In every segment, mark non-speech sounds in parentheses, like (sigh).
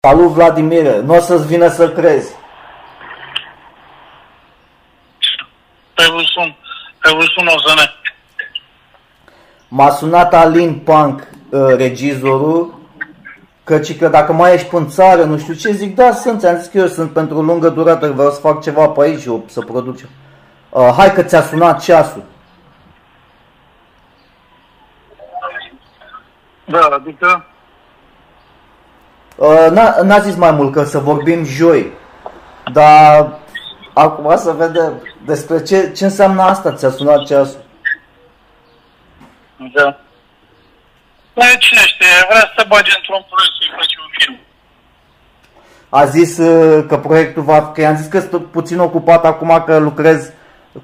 Salut Vladimir, nu o să-ți vină să crezi. Te sun, te sun o să ne. M-a sunat Alin Punk, uh, regizorul, căci că dacă mai ești în țară, nu știu ce, zic, da, sunt, ți-am zis că eu sunt pentru lungă durată, vreau să fac ceva pe aici, eu, să produc ceva. Uh, hai că ți-a sunat ceasul. Da, adică Uh, n-a, n-a zis mai mult că să vorbim joi, dar acum să vedem despre ce, ce înseamnă asta, ți-a sunat ceasul. Da. Păi cine știe, vrea să te bagi într-un proiect să-i faci un film. A zis uh, că proiectul va, că i-am zis că sunt puțin ocupat acum că lucrez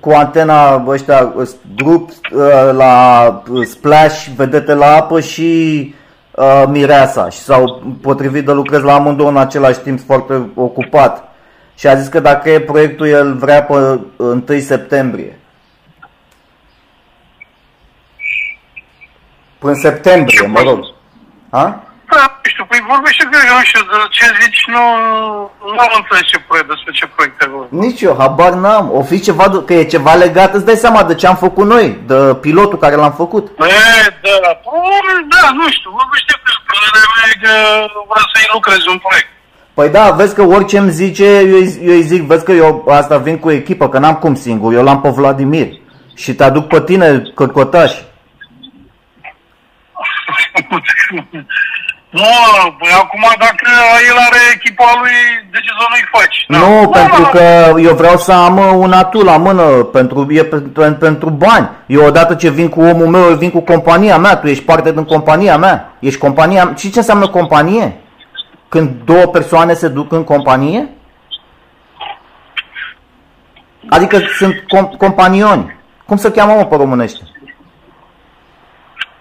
cu antena ăștia, uh, grup uh, la uh, Splash, vedete la apă și uh, Mireasa și s-au potrivit de lucrez la amândouă în același timp foarte ocupat. Și a zis că dacă e proiectul, el vrea pe 1 septembrie. Până septembrie, mă rog. Ha? Da, nu știu, păi vorbește că eu nu știu, de ce zici, nu, nu am înțeles ce proiect, despre ce proiect te vorbi. Nici eu, habar n-am. O fi ceva, că e ceva legat, îți dai seama de ce am făcut noi, de pilotul care l-am făcut. E, da, păi, da, nu știu, vorbește cu el, părerea mea e că vrea să-i lucrezi un proiect. Păi da, vezi că orice îmi zice, eu, îi- eu îi zic, vezi că eu asta vin cu echipă, că n-am cum singur, eu l-am pe Vladimir. Și te aduc pe tine, cărcotaș. (laughs) Nu, băi, acum dacă el are echipa lui, de ce să nu-i faci? Da. Nu, pentru că eu vreau să am uh, un atu la mână, pentru, e pentru, pentru, pentru bani. Eu odată ce vin cu omul meu, eu vin cu compania mea, tu ești parte din compania mea. Ești compania Și ce înseamnă companie? Când două persoane se duc în companie? Adică sunt com- companioni. Cum se cheamă mă pe românește?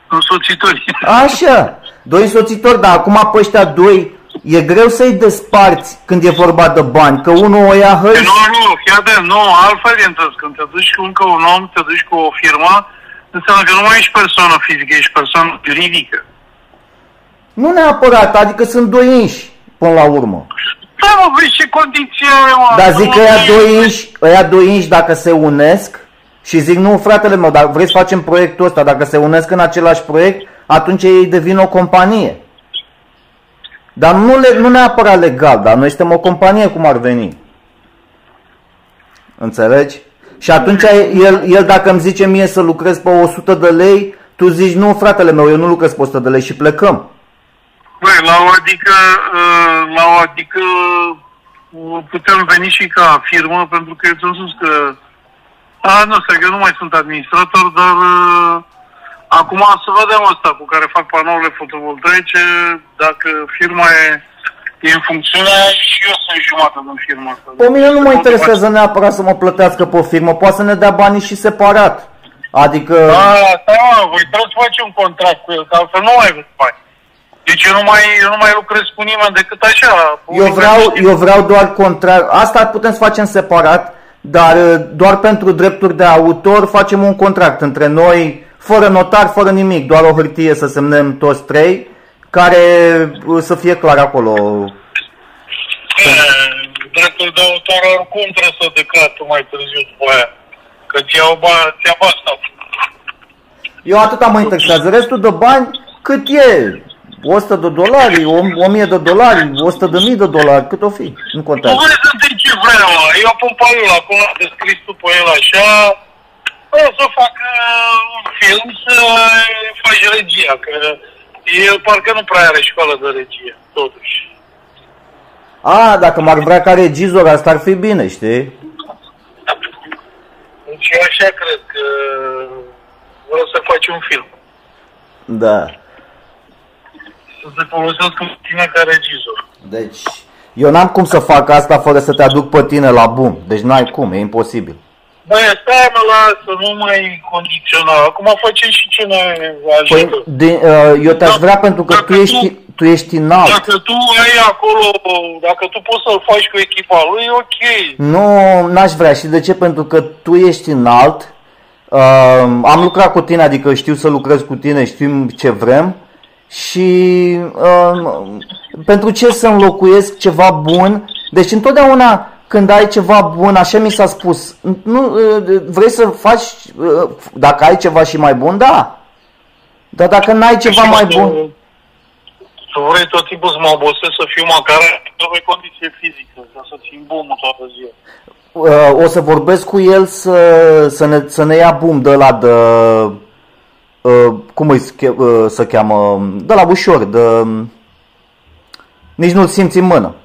Însoțitori. Așa, doi însoțitori, dar acum pe ăștia doi e greu să-i desparți când e vorba de bani, că unul o ia Păi hăi. nu, nu, chiar de, nu, altfel e întâlnit. Când te duci cu încă un om, te duci cu o firmă, înseamnă că nu mai ești persoană fizică, ești persoană juridică. Nu neapărat, adică sunt doi inși până la urmă. Da, mă, vezi ce condiție are, mă. Dar zic că Nu, ăia nu, doi inși, ăia doi inși dacă se unesc și zic nu fratele meu, dacă vreți să facem proiectul ăsta, dacă se unesc în același proiect, atunci ei devin o companie. Dar nu, le, nu neapărat legal, dar noi suntem o companie cum ar veni. Înțelegi? Și atunci el, el dacă îmi zice mie să lucrez pe 100 de lei, tu zici nu fratele meu, eu nu lucrez pe 100 de lei și plecăm. Băi, la o adică, uh, la o adică uh, putem veni și ca firmă, pentru că eu ți-am spus că a, nu știu, că eu nu mai sunt administrator, dar uh, acum să vedem asta cu care fac panourile fotovoltaice, dacă firma e, e în funcțiune și eu sunt jumătate din firma asta. Pe mine nu mă interesează neapărat să mă plătească pe o firmă, poate să ne dea banii și separat. Adică, Da, stai mă, voi trebuie să faci un contract cu el, că altfel nu mai aveți bani. Deci eu nu mai, eu nu mai lucrez cu nimeni decât așa. eu vreau, eu vreau doar contract, asta putem să facem separat, dar uh, doar pentru drepturi de autor facem un contract între noi, fără notar, fără nimic, doar o hârtie să semnăm toți trei, care uh, să fie clar acolo. E, dreptul de autor oricum trebuie să declari tu mai târziu după aia. Că ți iau bani, ți ia bani stau. Eu atâta mă interesează, restul de bani cât e? 100 de dolari, 1000 de dolari, 100 de mii de dolari, cât o fi, nu Nu contează. vrei să întreb ce vrea, mă. Eu pun pe el acolo, am descris tu pe el așa. O să fac uh, un film să faci regia, că el parcă nu prea are școală de regie, totuși. A, dacă m-ar vrea ca regizor, asta ar fi bine, știi? Deci eu așa cred că vreau să faci un film. Da. Să te folosească pe tine ca regizor. Deci, eu n-am cum să fac asta fără să te aduc pe tine la bum. Deci n-ai cum, e imposibil. Băi, stai mă, lasă, nu mai condiționa. Acum facem și ce ne ajută. Păi, de, uh, eu te-aș Dacă- vrea pentru că tu dacă ești, tu- tu ești înalt. Dacă tu ai acolo, dacă tu poți să-l faci cu echipa lui, e ok. Nu, n-aș vrea. Și de ce? Pentru că tu ești înalt. Uh, am lucrat cu tine, adică știu să lucrez cu tine, știm ce vrem. și uh, pentru ce să înlocuiesc ceva bun? Deci întotdeauna când ai ceva bun, așa mi s-a spus, nu, uh, vrei să faci, uh, dacă ai ceva și mai bun, da. Dar dacă n-ai ceva Și mai tu- bun, Tu vrei tot timpul să mă obosesc să fiu măcar într-o condiție fizică, ca să țin bumul toată ziua. uh, o să vorbesc cu el să, să, ne, să ne ia bum de la de, uh, cum îi sche- uh, să cheamă, de la ușor, de, nici nu-l simți în mână,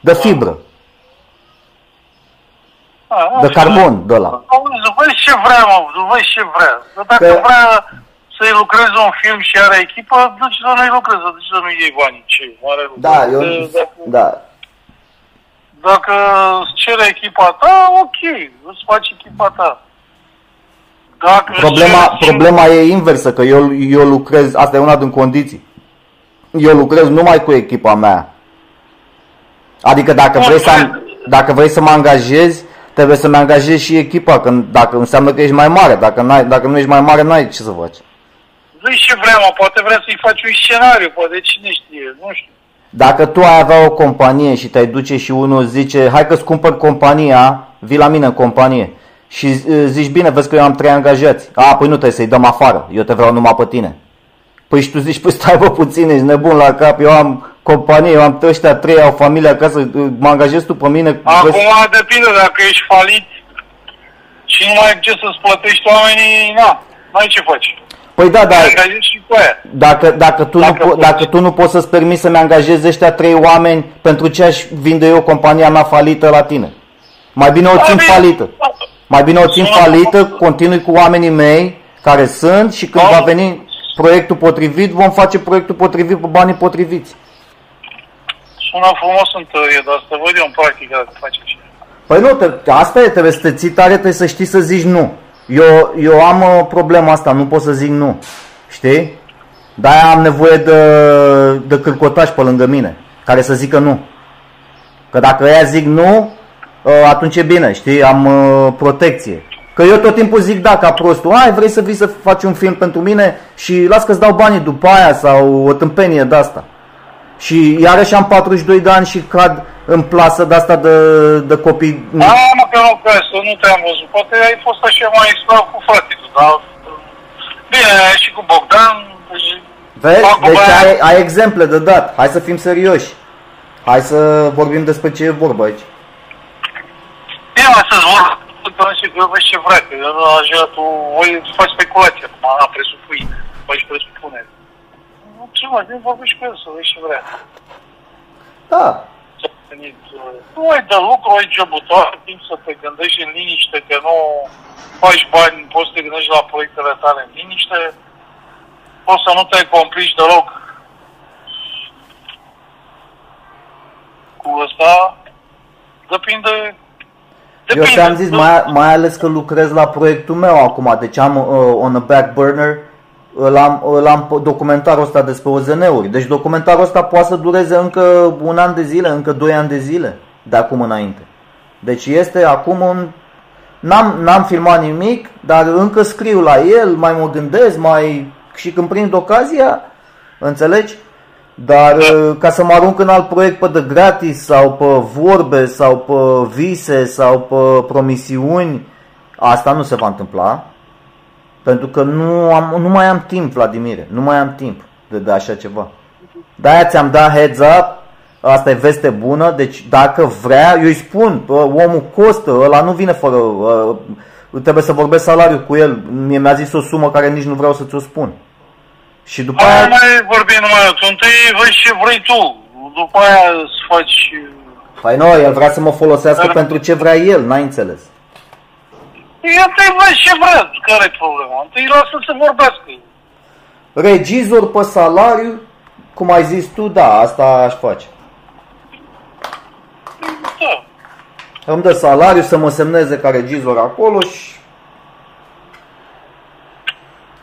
de fibră, A, de așa. carbon, de la. Auzi, vezi ce vrea, mă, vezi ce vrea. Dar dacă Că- vrea să-i lucreze un film și are echipă, duci să nu-i lucreze, duci să nu iei banii. Ce mare lucru. Da, eu, De- Dacă, da, dacă îți cere echipa ta, ok, îți faci echipa ta. Dacă îți Problema, cere problema e inversă, că eu, eu lucrez, asta e una din condiții. Eu lucrez numai cu echipa mea. Adică dacă vrei să, am- dacă vrei să mă angajezi, trebuie să-mi angajezi și echipa, că dacă înseamnă că ești mai mare, dacă, n-ai, dacă nu ești mai mare, n-ai ce să faci. Vezi ce vrea, mă, poate vrea să-i faci un scenariu, poate cine știe, nu știu. Dacă tu ai avea o companie și te-ai duce și unul zice, hai că-ți cumpăr compania, vii la mine în companie. Și uh, zici, bine, vezi că eu am trei angajați. A, păi nu trebuie să-i dăm afară, eu te vreau numai pe tine. Păi și tu zici, păi stai bă puțin, ești nebun la cap, eu am companie, eu am ăștia trei, au familie acasă, uh, mă angajezi tu pe mine. Acum vezi- depinde, dacă ești falit și nu mai ai ce să-ți plătești oamenii, na, n-ai ce faci. Păi da, Te dar angajezi și cu aia. dacă, dacă, tu Dacă nu, po- poți. dacă tu nu poți să-ți permiți să-mi angajezi ăștia trei oameni, pentru ce aș vinde eu compania mea falită la tine? Mai bine o țin Bine, falită. Mai bine o țin Sună falită, frumos. continui cu oamenii mei care sunt și când Da. va veni proiectul potrivit, vom face proiectul potrivit pe banii potriviți. Sună frumos în teorie, dar să văd eu în practică dacă faci așa. Păi nu, te, asta e, trebuie să te ții tare, trebuie să știi să zici nu. Eu, eu am uh, problema asta, nu pot să zic nu. Știi? De-aia am nevoie de, de cârcotaș pe lângă mine, care să zică nu. Că dacă ea zic nu, uh, atunci e bine, știi? Am uh, protecție. Că eu tot timpul zic da, ca prostul. Ai, vrei să vii să faci un film pentru mine și las că-ți dau banii după aia sau o tâmpenie de asta. Și iarăși am 42 de ani și cad în plasă de asta de, de copii. Da, mă, că nu, că să nu te-am văzut. Poate ai fost așa mai slab cu fratele, dar... Bine, și cu Bogdan, deci... Vezi? fac Deci băia- ai, ai exemple de dat. Hai să fim serioși. Hai să vorbim despre ce e vorba aici. Bine, mai să-ți vorbesc, că nu știu, că eu vezi ce vrea, că eu nu așa, tu voi faci speculație, acum, a, presupui, faci presupuneri. Nu, Ce mă, nu vorbești cu el să vezi ce vrea. Da. Ce a venit, uh, Nu ai de lucru, ai jobul tău, ai timp să te gândești în liniște, că nu faci bani, poți să te gândești la proiectele tale în liniște, poți să nu te complici deloc cu ăsta, depinde Eu ți-am zis, mai, mai ales că lucrez la proiectul meu acum, deci am uh, on a back burner, l-am, l-am documentarul ăsta despre OZN-uri. Deci documentarul ăsta poate să dureze încă un an de zile, încă doi ani de zile, de acum înainte. Deci este acum un... N-am, n-am filmat nimic, dar încă scriu la el, mai mă gândesc, mai... Și când prind ocazia, înțelegi? Dar uh, ca să mă arunc în alt proiect pe de gratis sau pe vorbe sau pe vise sau pe promisiuni, asta nu se va întâmpla. Pentru că nu, am, nu mai am timp, Vladimire, nu mai am timp de, de așa ceva. De-aia ți-am dat heads up, asta e veste bună, deci dacă vrea, eu îi spun, bă, omul costă, ăla nu vine fără, uh, trebuie să vorbesc salariul cu el, mie mi-a zis o sumă care nici nu vreau să ți-o spun. Și după Aia aia... mai vorbim numai eu. Tu întâi vezi ce vrei tu. După aia îți faci... Păi nu, el vrea să mă folosească Dar- pentru ce vrea el, n-ai înțeles. Eu întâi vezi ce vrea. Care e problema? Întâi lasă să vorbească. Regizor pe salariu, cum ai zis tu, da, asta aș face. Da. Îmi dă salariu să mă semneze ca regizor acolo și...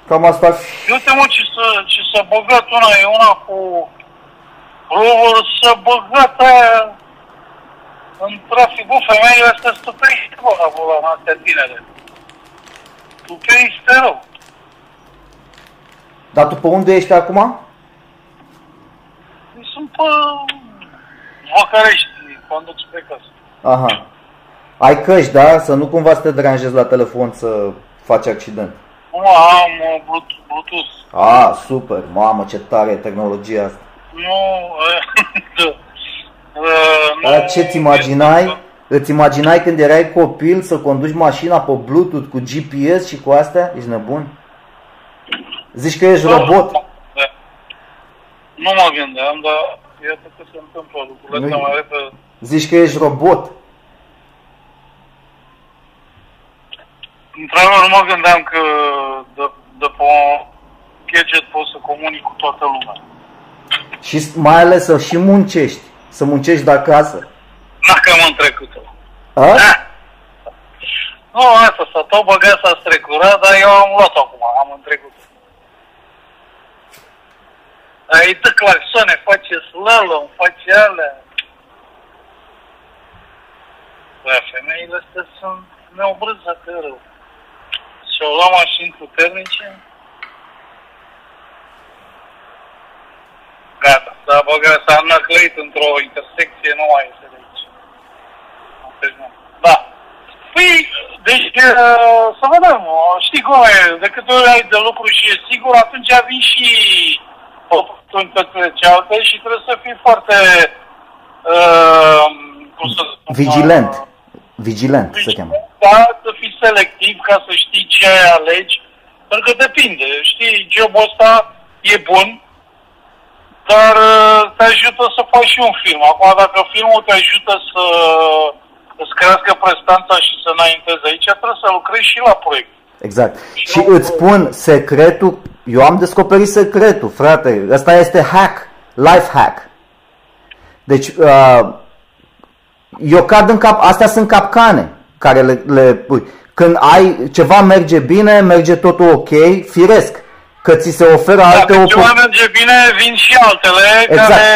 Cam asta ar fi. Eu te mă ce, să, ce s-a băgat una, e una cu rover, s-a băgat aia în trafic. Bă, femeile astea stupește, bă, la volan, astea tinere. Stupește rău. Dar tu pe unde ești acum? Sunt pe Văcărești, conduc spre casă. Aha. Ai căști, da? Să nu cumva să te deranjezi la telefon să faci accident. Nu, am uh, Bluetooth- Bluetooth. Ah, super. Mamă, ce tare e tehnologia asta. Nu, uh, (laughs) uh, nu... Dar ce-ți imaginai? Îți imaginai când erai copil să conduci mașina pe Bluetooth cu GPS și cu astea? Ești nebun? Zici că ești robot? Da. Nu mă gândeam, dar iată că se întâmplă lucrurile astea Nu- mai repede. Zici că ești robot? Într-adevăr, nu mă gândeam că de, de pe un gadget poți să comunici cu toată lumea. Și s- mai ales să și muncești. Să muncești de acasă. Dacă am trecut-o. A? Da. Nu, asta s-a tot băgat, s-a strecurat, dar eu am luat acum, am întrecut. Ai dă claxoane, face slalom, face alea. Bă, femeile astea sunt neobrâzate rău. Și-au luat mașini puternice. Gata, s-a băgat, s-a năclăit într-o intersecție, nu mai este de aici. Deci nu. Da. Păi, deci, uh, să vedem, uh, știi cum e, de câte ori ai de lucru și e sigur, atunci vin și oportunitățile cealaltă și trebuie să fii foarte, uh, cum să spun, Vigilent. uh, Vigilent se cheamă. da, să fii selectiv ca să știi ce alegi, pentru că depinde, știi, jobul ăsta e bun, dar uh, te ajută să faci și un film. Acum, dacă filmul te ajută să îți crească prestanța și să înaintezi aici, trebuie să lucrezi și la proiect. Exact. Și îți spun secretul, eu am descoperit secretul, frate. Ăsta este hack, life hack. Deci, uh, eu cad în cap, astea sunt capcane care le, le pui. Când ai, ceva merge bine, merge totul ok, firesc. Că ți se oferă alte Dacă ceva oportunități. merge bine, vin și altele Exact. care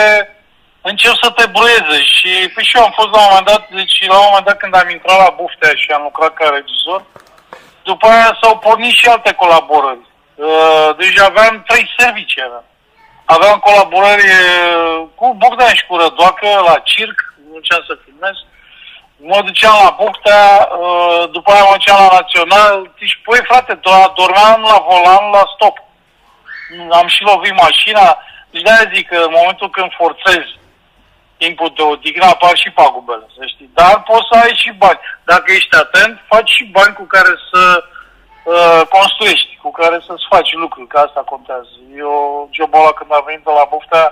încep să te bruieze. Și păi și eu am fost la un moment dat, deci la un moment dat când am intrat la Buftea și am lucrat ca regizor, după aia s-au pornit și alte colaborări. Uh, Deci aveam trei servicii. Aveam, aveam colaborări uh, cu Bogdan și cu Rădoacă la circ, înceam să filmez. Mă duceam la Buftea, uh, după aia mă duceam la Național. Deci, păi frate, do- dormeam la volan la stop am și lovit mașina, deci de-aia zic că în momentul când forțezi timpul de odihnă apar și pagubele, să știi. Dar poți să ai și bani. Dacă ești atent, faci și bani cu care să uh, construiești, cu care să-ți faci lucruri, că asta contează. Eu, jobul ăla când a venit de la Buftea,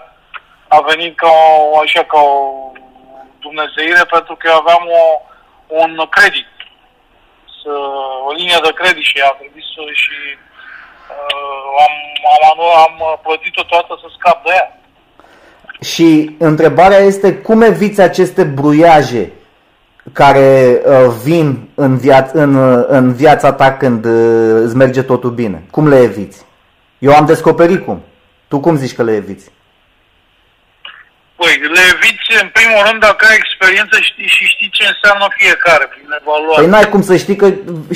a venit ca o, așa, ca o dumnezeire, pentru că eu aveam o, un credit, să, o linie de credit și a trebuit să și uh, am, am, anu- am plătit-o toată să scap de ea. Și întrebarea este cum eviți aceste bruiaje care uh, vin în, viaț- în, uh, în viața ta când uh, îți merge totul bine? Cum le eviți? Eu am descoperit cum. Tu cum zici că le eviți? Păi, le eviți în primul rând dacă ai experiență știi, și știi ce înseamnă fiecare prin evaluare. Păi n-ai cum să știi că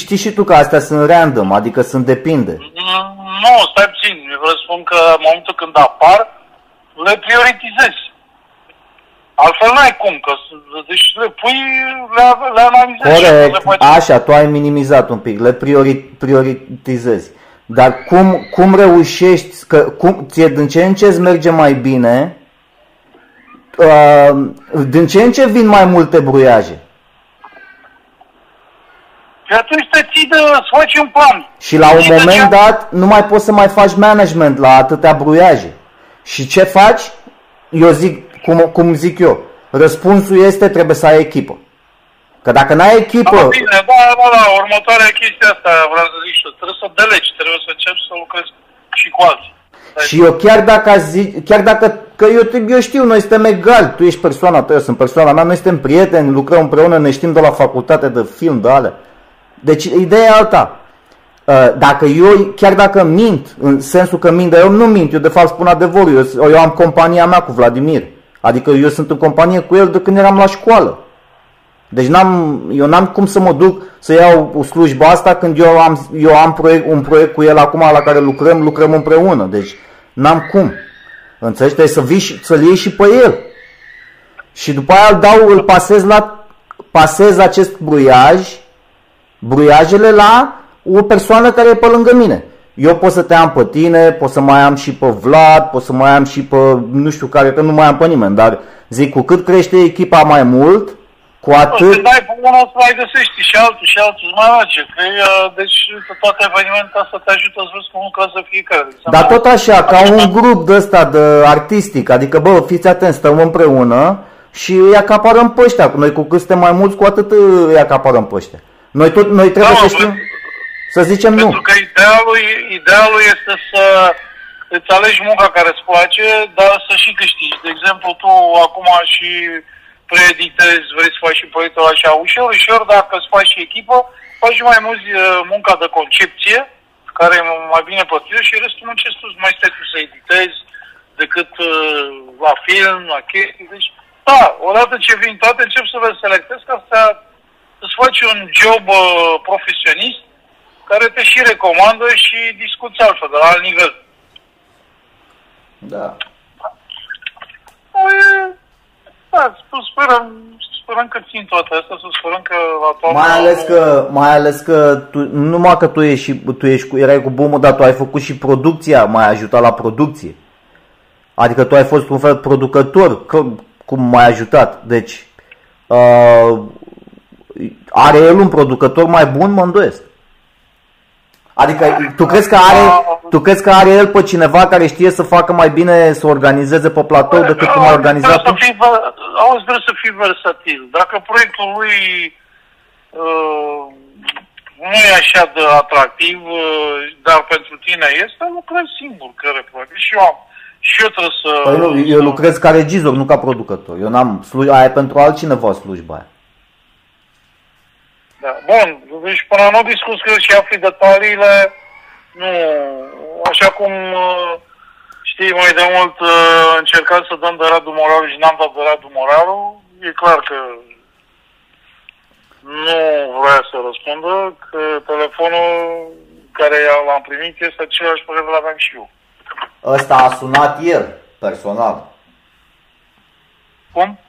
știi și tu că astea sunt random, adică sunt depinde. Mm, Nu, stai puțin. Eu vă spun că în momentul când apar, le prioritizezi. Altfel n-ai cum, că s- deci le pui, le, le analizezi. și le Corect, faci. așa, tu ai minimizat un pic, le priori, prioritizezi. Dar cum, cum reușești, că cum, ție din ce în ce îți merge mai bine, uh, din ce în ce vin mai multe bruiaje? Și atunci te ții de să faci un plan. Și la un Și de moment ce- dat nu mai poți să mai faci management la atâtea bruiaje. Și ce faci? Eu zic, cum, cum zic eu, răspunsul este trebuie să ai echipă. Că dacă n-ai echipă, Da, bine, da, da, da, următoarea chestie asta vreau să zic și eu. Trebuie să delegi, trebuie să începi să lucrezi și cu alții. Dai Și eu chiar dacă aș zi, chiar dacă, că eu, eu știu, noi suntem egali, tu ești persoana ta, eu sunt persoana mea, noi suntem prieteni, lucrăm împreună, ne știm de la facultate de film, de alea. Deci ideea e alta. Uh, Dacă eu, chiar dacă mint, în sensul că mint, dar eu nu mint, eu de fapt spun adevărul, eu, eu am compania mea cu Vladimir. Adică eu sunt în companie cu el de când eram la școală. Deci n-am, eu n-am cum să mă duc să iau slujba asta când eu am, eu am proiect, un proiect cu el acum la care lucrăm, lucrăm împreună. Deci n-am cum. Înțelegi? Trebuie să vii să-l iei și pe el. Și după aia îl dau, îl pasez la, pasez acest bruiaj, bruiajele la o persoană care e pe lângă mine. Eu pot să te am pe tine, pot să mai am și pe Vlad, pot să mai am și pe nu știu care, că nu mai am pe nimeni, dar zic, cu cât crește echipa mai mult, cu atât... Când ai pe unul, mai găsești și altul și altul, mai face. Că, deci toate evenimentele astea te ajută să vezi cum lucrează fiecare. Dar tot așa, ca un grup de ăsta de artistic, adică bă, fiți atenți, stăm împreună și îi acaparăm pe ăștia. Noi cu cât suntem mai mulți, cu atât îi acaparăm pe ăștia. Noi, tot, noi trebuie da, să știm... Să zicem pentru nu. Pentru că idealul, idealul este să îți alegi munca care îți place, dar să și câștigi. De exemplu, tu acum și preeditezi, vreți să faci și proiectul așa ușor, ușor, dacă îți faci și echipă, faci mai mult uh, munca de concepție, care e mai bine plătită și restul muncești tu, mai stai tu să editezi decât uh, la film, la chestii. Deci, da, odată ce vin toate, încep să le selectezi ca să să faci un job uh, profesionist care te și recomandă și discuți altfel, de la alt nivel. Da. Păi, da, sperăm, sperăm că țin toate astea, să sperăm că la toamnă... Mai ales că, mai ales că tu, nu numai că tu ești, tu ești cu, erai cu bumul, dar tu ai făcut și producția, mai ajutat la producție. Adică tu ai fost un fel producător, că, cum m-ai ajutat. Deci, uh, are el un producător mai bun, mă îndoiesc. Adică tu crezi că are, tu crezi că are el pe cineva care știe să facă mai bine, să organizeze pe platou decât cum a organizat tu? Auzi, vreau să fii versatil. Dacă proiectul lui uh, nu e așa de atractiv, uh, dar pentru tine este, lucrezi singur, care probabil. Și eu am. Și eu trebuie să... Păi nu, eu lucrez ca regizor, nu ca producător. Eu n-am sluj- aia e pentru altcineva slujba aia. Da. Bun, deci până nu discuți că și afli detaliile, nu, așa cum uh, știi mai de mult uh, încercam să dăm de Radu Moraru și n-am dat de Radu Moraru, e clar că nu vrea să răspundă, că telefonul care l-am primit este același pe care l-aveam și eu. Ăsta a sunat el, personal. Cum?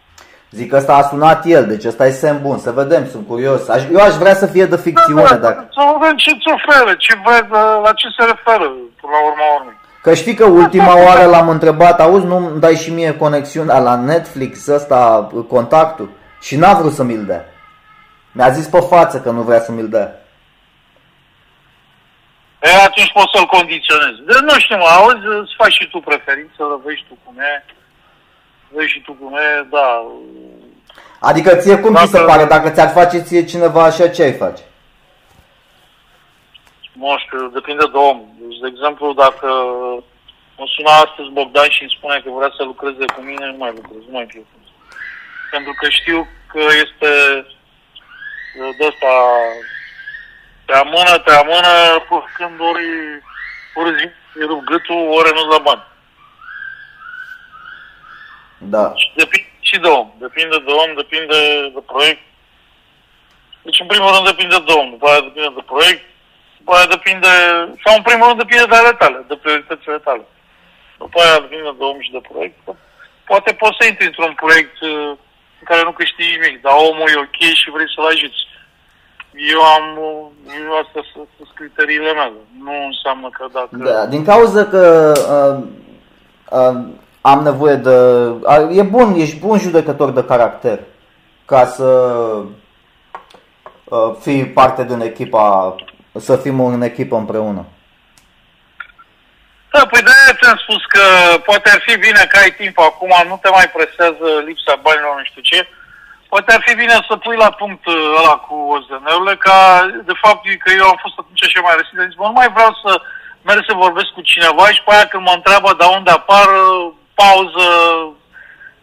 Zic că ăsta a sunat el, deci ăsta e semn bun, să vedem, sunt curios. Aș, eu aș vrea să fie de ficțiune, da, da, dacă... Să vedem ce ți oferă, ce vezi, la ce se referă, până la urma urmei. Că știi că ultima oară l-am întrebat, auzi, nu dai și mie conexiunea la Netflix ăsta, contactul? Și n-a vrut să mi-l dea. Mi-a zis pe față că nu vrea să mi-l dea. E, atunci poți să-l condiționezi. De, nu știu, mă, auzi, îți faci și tu preferință, vezi tu cum e vezi și tu cum e, da. Adică ție cum ți se pare? Dacă ți-ar face ție cineva așa, ce ai face? Nu știu, depinde de om. Deci, de exemplu, dacă mă suna astăzi Bogdan și îmi spune că vrea să lucreze cu mine, nu mai lucrez, nu mai fiu. Pentru că știu că este de asta te amână, te amână, când ori, ori zi, rup gâtul, ori nu la bani. Da. Depinde și de om. Depinde de om, depinde de proiect. Deci, în primul rând, depinde de om, după aia depinde de proiect, după aia depinde, sau în primul rând depinde de ale tale, de prioritățile tale. După aia depinde de om și de proiect. Poate poți să intri într-un proiect uh, în care nu câștigi nimic, dar omul e ok și vrei să-l ajuți. Eu am, eu astea sunt criteriile mele. Nu înseamnă că dacă... Da, din cauza că uh, uh, am nevoie de... E bun, ești bun judecător de caracter ca să uh, fii parte din echipa, să fim în echipă împreună. Da, păi de-aia ți-am spus că poate ar fi bine că ai timp acum, nu te mai presează lipsa banilor, nu știu ce. Poate ar fi bine să pui la punct uh, ăla cu OZN-urile, ca de fapt că eu am fost atunci așa mai resit, zis, nu mai vreau să merg să vorbesc cu cineva și pe aia când mă întreabă de unde apar, pauză,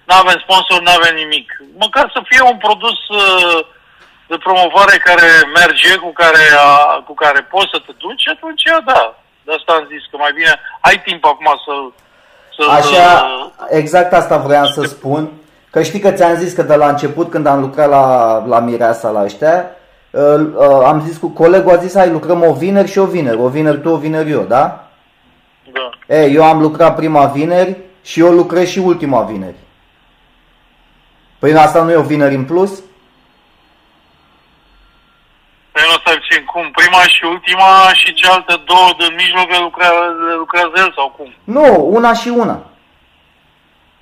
nu avem sponsor, nu avem nimic. Măcar să fie un produs uh, de promovare care merge, cu care, cu care poți să te duci, atunci da. De asta am zis că mai bine ai timp acum să... să Așa, exact asta vreau să spun, Că știi că ți-am zis că de la început când am lucrat la, la Mireasa la ăștia, uh, uh, am zis cu colegul, a zis hai lucrăm o vineri și o vineri, o vineri tu, o vineri eu, da? Da. E, eu am lucrat prima vineri și eu lucrez și ultima vineri. Păi asta nu e o vineri în plus? Păi nu stai puțin, cum? Prima și ultima și cealaltă două din mijloc le lucrează, le lucrează el sau cum? Nu, una și una.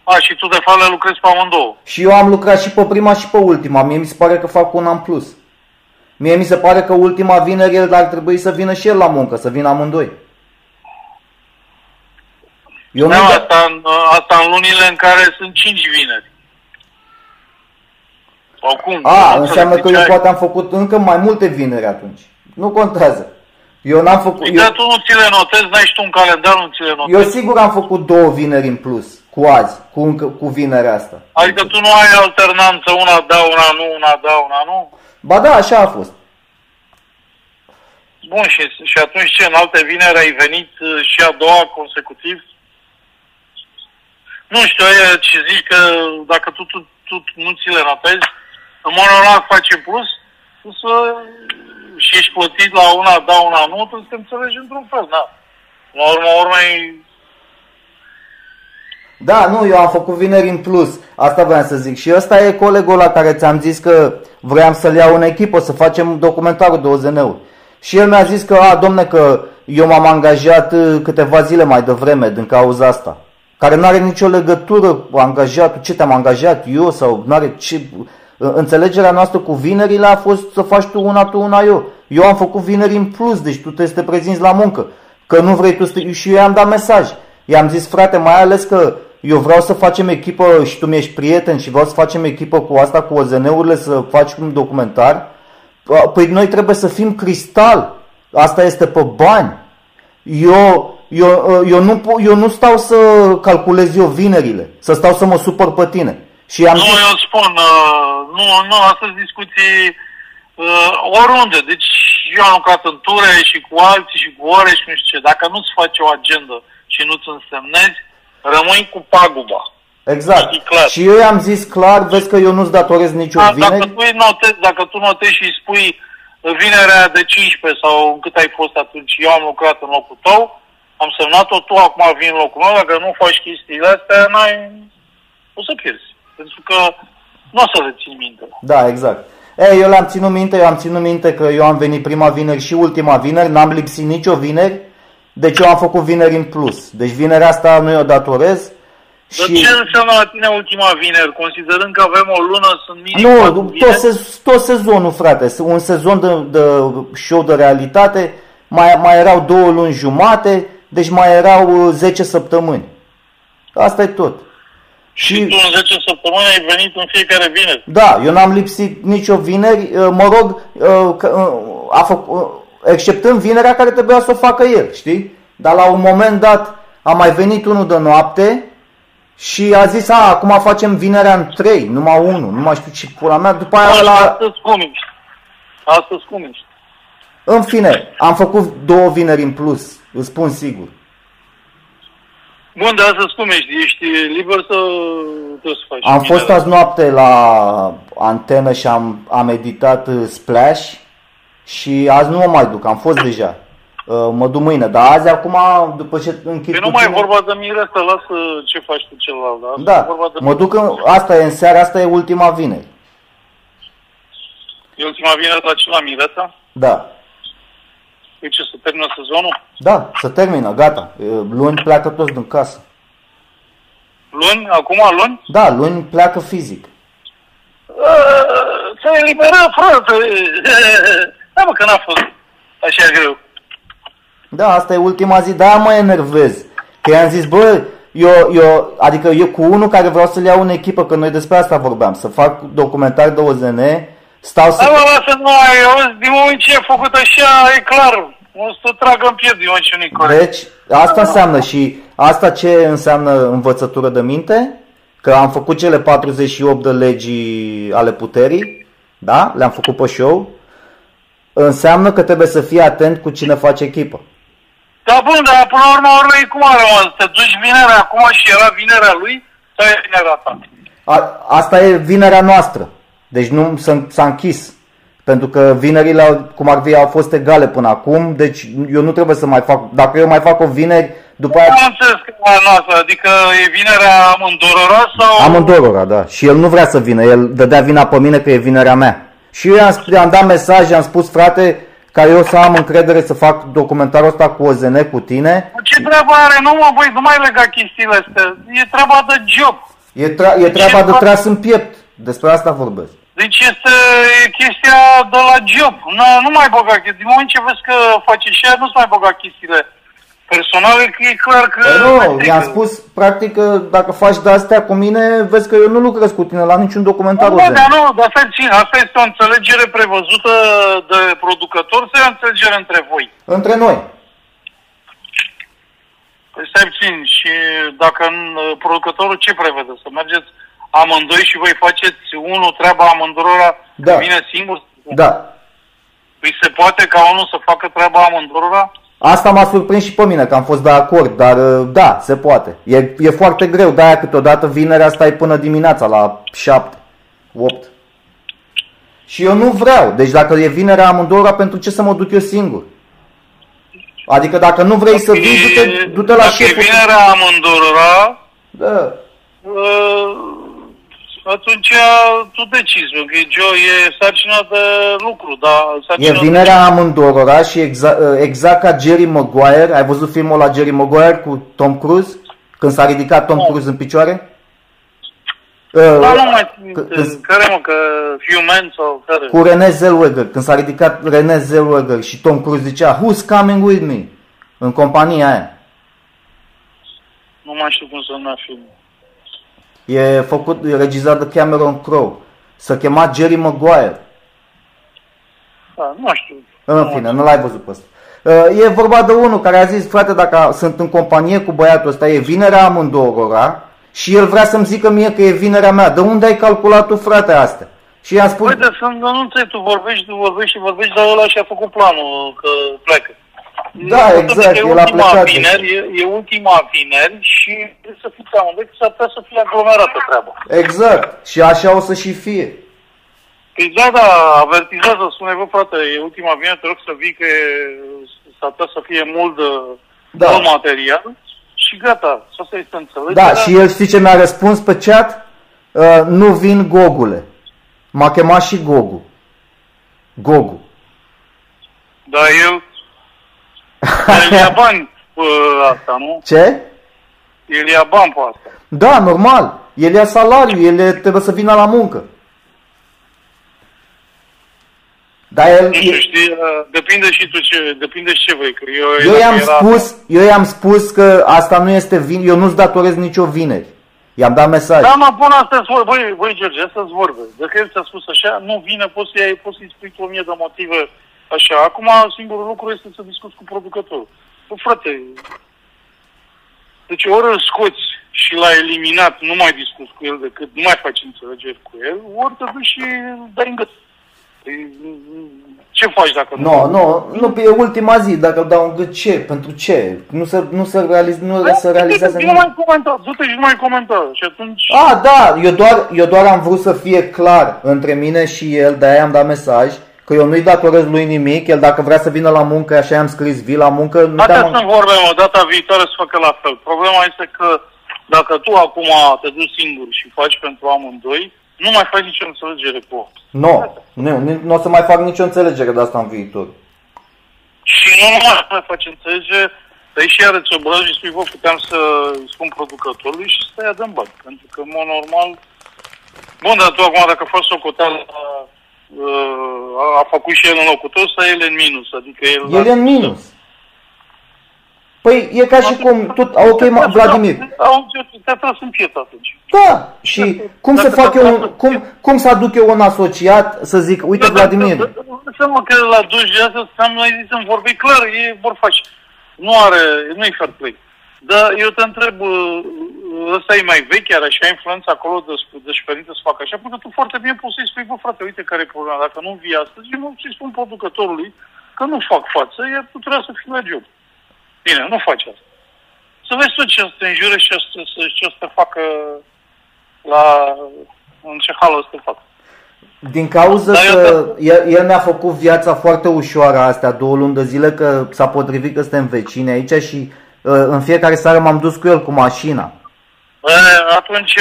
A, și tu de fapt le lucrezi pe amândouă. Și eu am lucrat și pe prima și pe ultima. Mie mi se pare că fac una în plus. Mie mi se pare că ultima vineri el ar trebui să vină și el la muncă, să vină amândoi. Eu nu Da, asta, în, asta în lunile în care sunt cinci vineri. Sau cum? A, Nu înseamnă înțeleg că ce eu ai. poate am făcut încă mai multe vineri atunci. Nu contează. Eu n-am făcut... Păi Eu, da, tu nu ți le notezi, n-ai și tu un calendar, nu ți le notezi. eu sigur am făcut două vineri în plus, cu azi, cu, încă, cu vinerea asta. Adică tu nu ai alternanță, una da, una nu, una da, una nu? Ba da, așa a fost. Bun, și, și atunci ce, în alte vineri ai venit uh, și a doua consecutiv? Nu știu, aia ce zici că dacă tu, tu, tu nu ți le notezi, în mod normal face plus, tu să, și ești plătit la una da, una nu, tu să te înțelegi într-un fel, da. La urma urmei, Da, nu, eu am făcut vineri în plus. Asta vreau să zic. Și ăsta e colegul la care ți-am zis că vreau să-l iau în echipă, să facem documentarul de OZN-uri. Și el mi-a zis că, a, domne, că eu m-am angajat uh, câteva zile mai devreme din cauza asta. Care nu are nicio legătură cu angajatul, ce te-am angajat eu sau nu are ce... Înțelegerea noastră cu vinerile a fost să faci tu una, tu una eu. Eu am făcut vineri în plus, deci tu trebuie să te prezinți la muncă. Că nu vrei tu să te... Și eu i-am dat mesaj. I-am zis, frate, mai ales că eu vreau să facem echipă și tu mi-ești prieten și vreau să facem echipă cu asta, cu OZN-urile, să faci un documentar. Păi noi trebuie să fim cristal. Asta este pe bani. Eu, eu, eu, nu, po- eu nu stau să calculez eu vinerile, să stau să mă supăr pe tine. Și am nu, zis, eu spun, uh, nu, nu, asta sunt discuții uh, oriunde. Deci eu am lucrat în ture și cu alții și cu oreș și nu știu ce. Dacă nu-ți faci o agendă și nu-ți însemnezi, rămâi cu paguba. exact. E clar. Și eu i-am zis clar, vezi că eu nu-ți datorez nicio Da, dacă, vineri. tu îi notezi, dacă tu notezi și îi spui uh, vinerea de 15 sau cât ai fost atunci, eu am lucrat în locul tău, am semnat-o, tu acum vin în locul meu, dacă nu faci chestiile astea, n-ai... o să pierzi. Pentru că nu o să le ții minte. Da, exact. Ei, eu le-am ținut minte, eu am ținut minte că eu am venit prima vineri și ultima vineri, n-am lipsit nicio vineri, deci eu am făcut vineri în plus. Deci vinerea asta nu eu datorez. Dar Și... ce înseamnă la tine ultima vineri? Considerând că avem o lună, sunt minim patru Nu, tot, vineri? sez, tot sezonul, frate. Un sezon de, de show de realitate, mai, mai erau două luni jumate, deci mai erau uh, 10 săptămâni. Asta e tot. Și Și, tu în 10 săptămâni ai venit în fiecare vineri. da, eu n-am lipsit nicio vineri, uh, mă rog, uh, că, uh, a făc, uh, exceptând vinerea care trebuia să o facă el, știi? Dar la un moment dat a mai venit unul de noapte și a zis, a, acum facem vinerea în 3, numai unul, nu mai știu ce pula mea, după aia Bun, la... și Astăzi cum ești? Astăzi cum ești? În fine, am făcut două vineri în plus, îți spun sigur. Bun, dar astăzi cum ești? Ești liber să trebuie să faci Am vinerea? fost azi noapte la antenă și am, am editat uh, Splash și azi nu mă mai duc, am fost deja. Uh, Mă duc mâine, dar azi acum, după ce închid Păi nu mai e puțin- vorba de mire asta, lasă ce faci tu celălalt. Asta e Da, vorba de mă duc în, asta e în seara, asta e ultima vineri. E ultima vineri la ce la Mireta? Da, E ce, să termină sezonul? da, să termină, gata. Uh, Luni pleacă toți din casă. Luni? Acum luni? Da, luni pleacă fizic. Uh, Să eliberăm, frate! (laughs) Da, mă, că n-a fost așa greu. Da, asta e ultima zi, de-aia mă enervez. Că i-am zis, bă, eu, eu, adică eu cu unul care vreau să-l iau în echipă, că noi despre asta vorbeam, să fac documentar de OZN, stau să... Da, mă, lasă, nu ai, auzi, din moment ce e făcut așa, e clar. O să tragă în piept din moment ce nu-i corect. Deci, asta înseamnă și asta ce înseamnă învățătură de minte? Că am făcut cele 48 de legii ale puterii, da? Le-am făcut pe show. Înseamnă că trebuie să fii atent cu cine faci echipă. Da, bun, dar până la urmă, urmei, cum a rămas? Te duci vinerea acum și era vinerea lui sau e vinerea ta? A, asta e vinerea noastrtre. Deci nu s-a, s-a închis. Pentru că vinerile, cum ar fi, au fost egale până acum, deci eu nu trebuie să mai fac, dacă eu mai fac o vineri, după aia... Nu înțeles că noastră, adică e vinerea amândorora sau... Amândorora, da. Și el nu vrea să vină, el dădea vina pe mine că e vinerea mea. Și eu i-am, i-am dat mesaj, i-am spus, frate, ca eu să am încredere să fac documentarul ăsta cu OZN, cu tine. Ce treabă are? Nu mă, voi, nu mai lega chestiile astea. E treaba de job. E, tra- e treaba de tras în piept. Despre asta vorbesc. Deci este chestia de la job. Nu, nu mai băga chestii. Din moment ce vezi că face și aia, nu-ți mai băga chestiile personale, că e clar că... Păi nu, i-am spus, practic, că dacă faci de astea cu mine, vezi că eu nu lucrez cu tine la niciun documentar. Nu, dar nu, dar asta, asta este o înțelegere prevăzută de producător sau e o înțelegere între voi? Între noi. Păi stai puțin, și dacă producătorul ce prevede? Să mergeți amândoi și voi faceți unul treaba amândurora Da. vine singur? Da. Păi se poate ca unul să facă treaba amândurora? Asta m-a surprins și pe mine, că am fost de acord, dar uh, da, se poate. E, e foarte greu, de-aia câteodată vinerea stai până dimineața, la 7, 8. Și eu nu vreau, deci dacă e vinerea amândouă, pentru ce să mă duc eu singur? Adică dacă nu vrei să vii, du-te, du-te la Dacă e șeful. vinerea amândurora, Da. Uh, atunci tu decizi, pentru că e, jo- e sarcina de lucru, dar E sarcina vinerea amândorora și exact, exact ca Jerry Maguire, ai văzut filmul la Jerry Maguire cu Tom Cruise? Când s-a ridicat Tom Nu. Cruise în picioare? Da, Uh, nu mai țin că- minte. când- Care mă, că Few Men sau care? cu René Zellweger, când s-a ridicat René Zellweger și Tom Cruise zicea Who's coming with me? În compania aia. Nu mai știu cum să numea filmul. E făcut, e regizat de Cameron Crowe. Se chema Jerry Maguire. Da, nu știu. În fine, nu l-ai văzut pe ăsta. Uh, E vorba de unul care a zis, frate, dacă sunt în companie cu băiatul ăsta, e vinerea amândouă și el vrea să-mi zică mie că e vinerea mea. De unde ai calculat tu, frate, asta? Și i-am spus, Păi, dar să nu înțeleg, tu vorbești, tu vorbești și vorbești, dar ăla și-a făcut planul că pleacă. Da, E- exact, e el a ultima plecat. vineri, e, e ultima vineri și trebuie să fiți amândoi, că s-ar putea să fie aglomerată treaba. exact, și așa o să și fie. Păi da, da, avertizează, spune, bă, frate, e ultima vineri, te rog să vii că e- s-ar putea să fie mult, de, Da. mult material și gata, și asta este înțelegerea. Da, și el știi ce mi-a răspuns pe chat? Uh, nu vin Gogule. M-a chemat și Gogu. Gogu. Da, el, el ia bani pe asta, nu? Ce? El ia bani pe asta. Da, normal. El ia salariu, el e- trebuie să vină la muncă. Dar el, Nu știu, știi, uh, depinde și tu ce, depinde și ce vrei, că eu... eu i-am era- spus, eu i-am spus că asta nu este vin, eu nu-ți datorez nicio vineri. I-am dat mesaj. Da, mă, pun asta vorbe. Băi, băi, George, asta-ți vorbe. Dacă el ți-a spus așa, nu vine, poți să-i, poți să-i spui tu o mie de motive așa. Acum, singurul lucru este să discuți cu producătorul. Bă, frate, deci ori îl scoți și l-ai eliminat, nu mai discuți cu el decât, nu mai faci înțelegeri cu el, ori te duci și îl dai în gât. Păi, Ce faci dacă Nu, nu, nu, e ultima zi, dacă îl dau în gât ce, pentru ce? Nu se, nu se, realiz, nu se realizează Nu nimic. mai comenta, du-te și nu mai comenta. Și atunci... A, da, eu doar, eu doar am vrut să fie clar între mine și el, de-aia am dat mesaj, că eu nu-i datorez lui nimic, el dacă vrea să vină la muncă, așa i-am scris, vii la muncă, nu Astea te-am... sunt vorbe, mă, data viitoare să facă la fel. Problema este că dacă tu acum te duci singur și faci pentru amândoi, nu mai faci nicio înțelegere cu om. Nu, nu, nu, nu o să mai fac nicio înțelegere de asta în viitor. Și nu mai mai faci înțelegere, dai și arăți obraj și spui, bă, puteam să îi spun producătorului și să ia dăm bani. Pentru că, în mod normal, bun, dar tu acum dacă faci socoteală, uh, a, a făcut și el în locul tău, sau el e în minus, adică el... El e în minus. Păi e ca și cum, tu, ok, ma- Vladimir, Te-a tras în pietă atunci. da, și cum să fac eu, un, cum, cum să aduc eu un asociat să zic, uite Vladimir, Seama că la duși de asta am mai zis să-mi vorbi clar, e vorfaș. Nu are, nu e fair play. Dar eu te întreb, uh, ăsta e mai vechi, are așa influență acolo de, de părinte să facă așa, pentru că tu foarte bine poți să-i spui, bă frate, uite care e problema, dacă nu vii astăzi, eu nu să-i spun producătorului că nu fac față, iar tu trebuie să fii la job. Bine, nu faci asta. Să vezi tu ce să te înjure și ce să, ce să te facă la în ce hal o să fac. Din cauza Dar eu că el, el mi-a făcut viața foarte ușoară astea două luni de zile că s-a potrivit că suntem vecini aici și uh, în fiecare seară m-am dus cu el cu mașina. E, atunci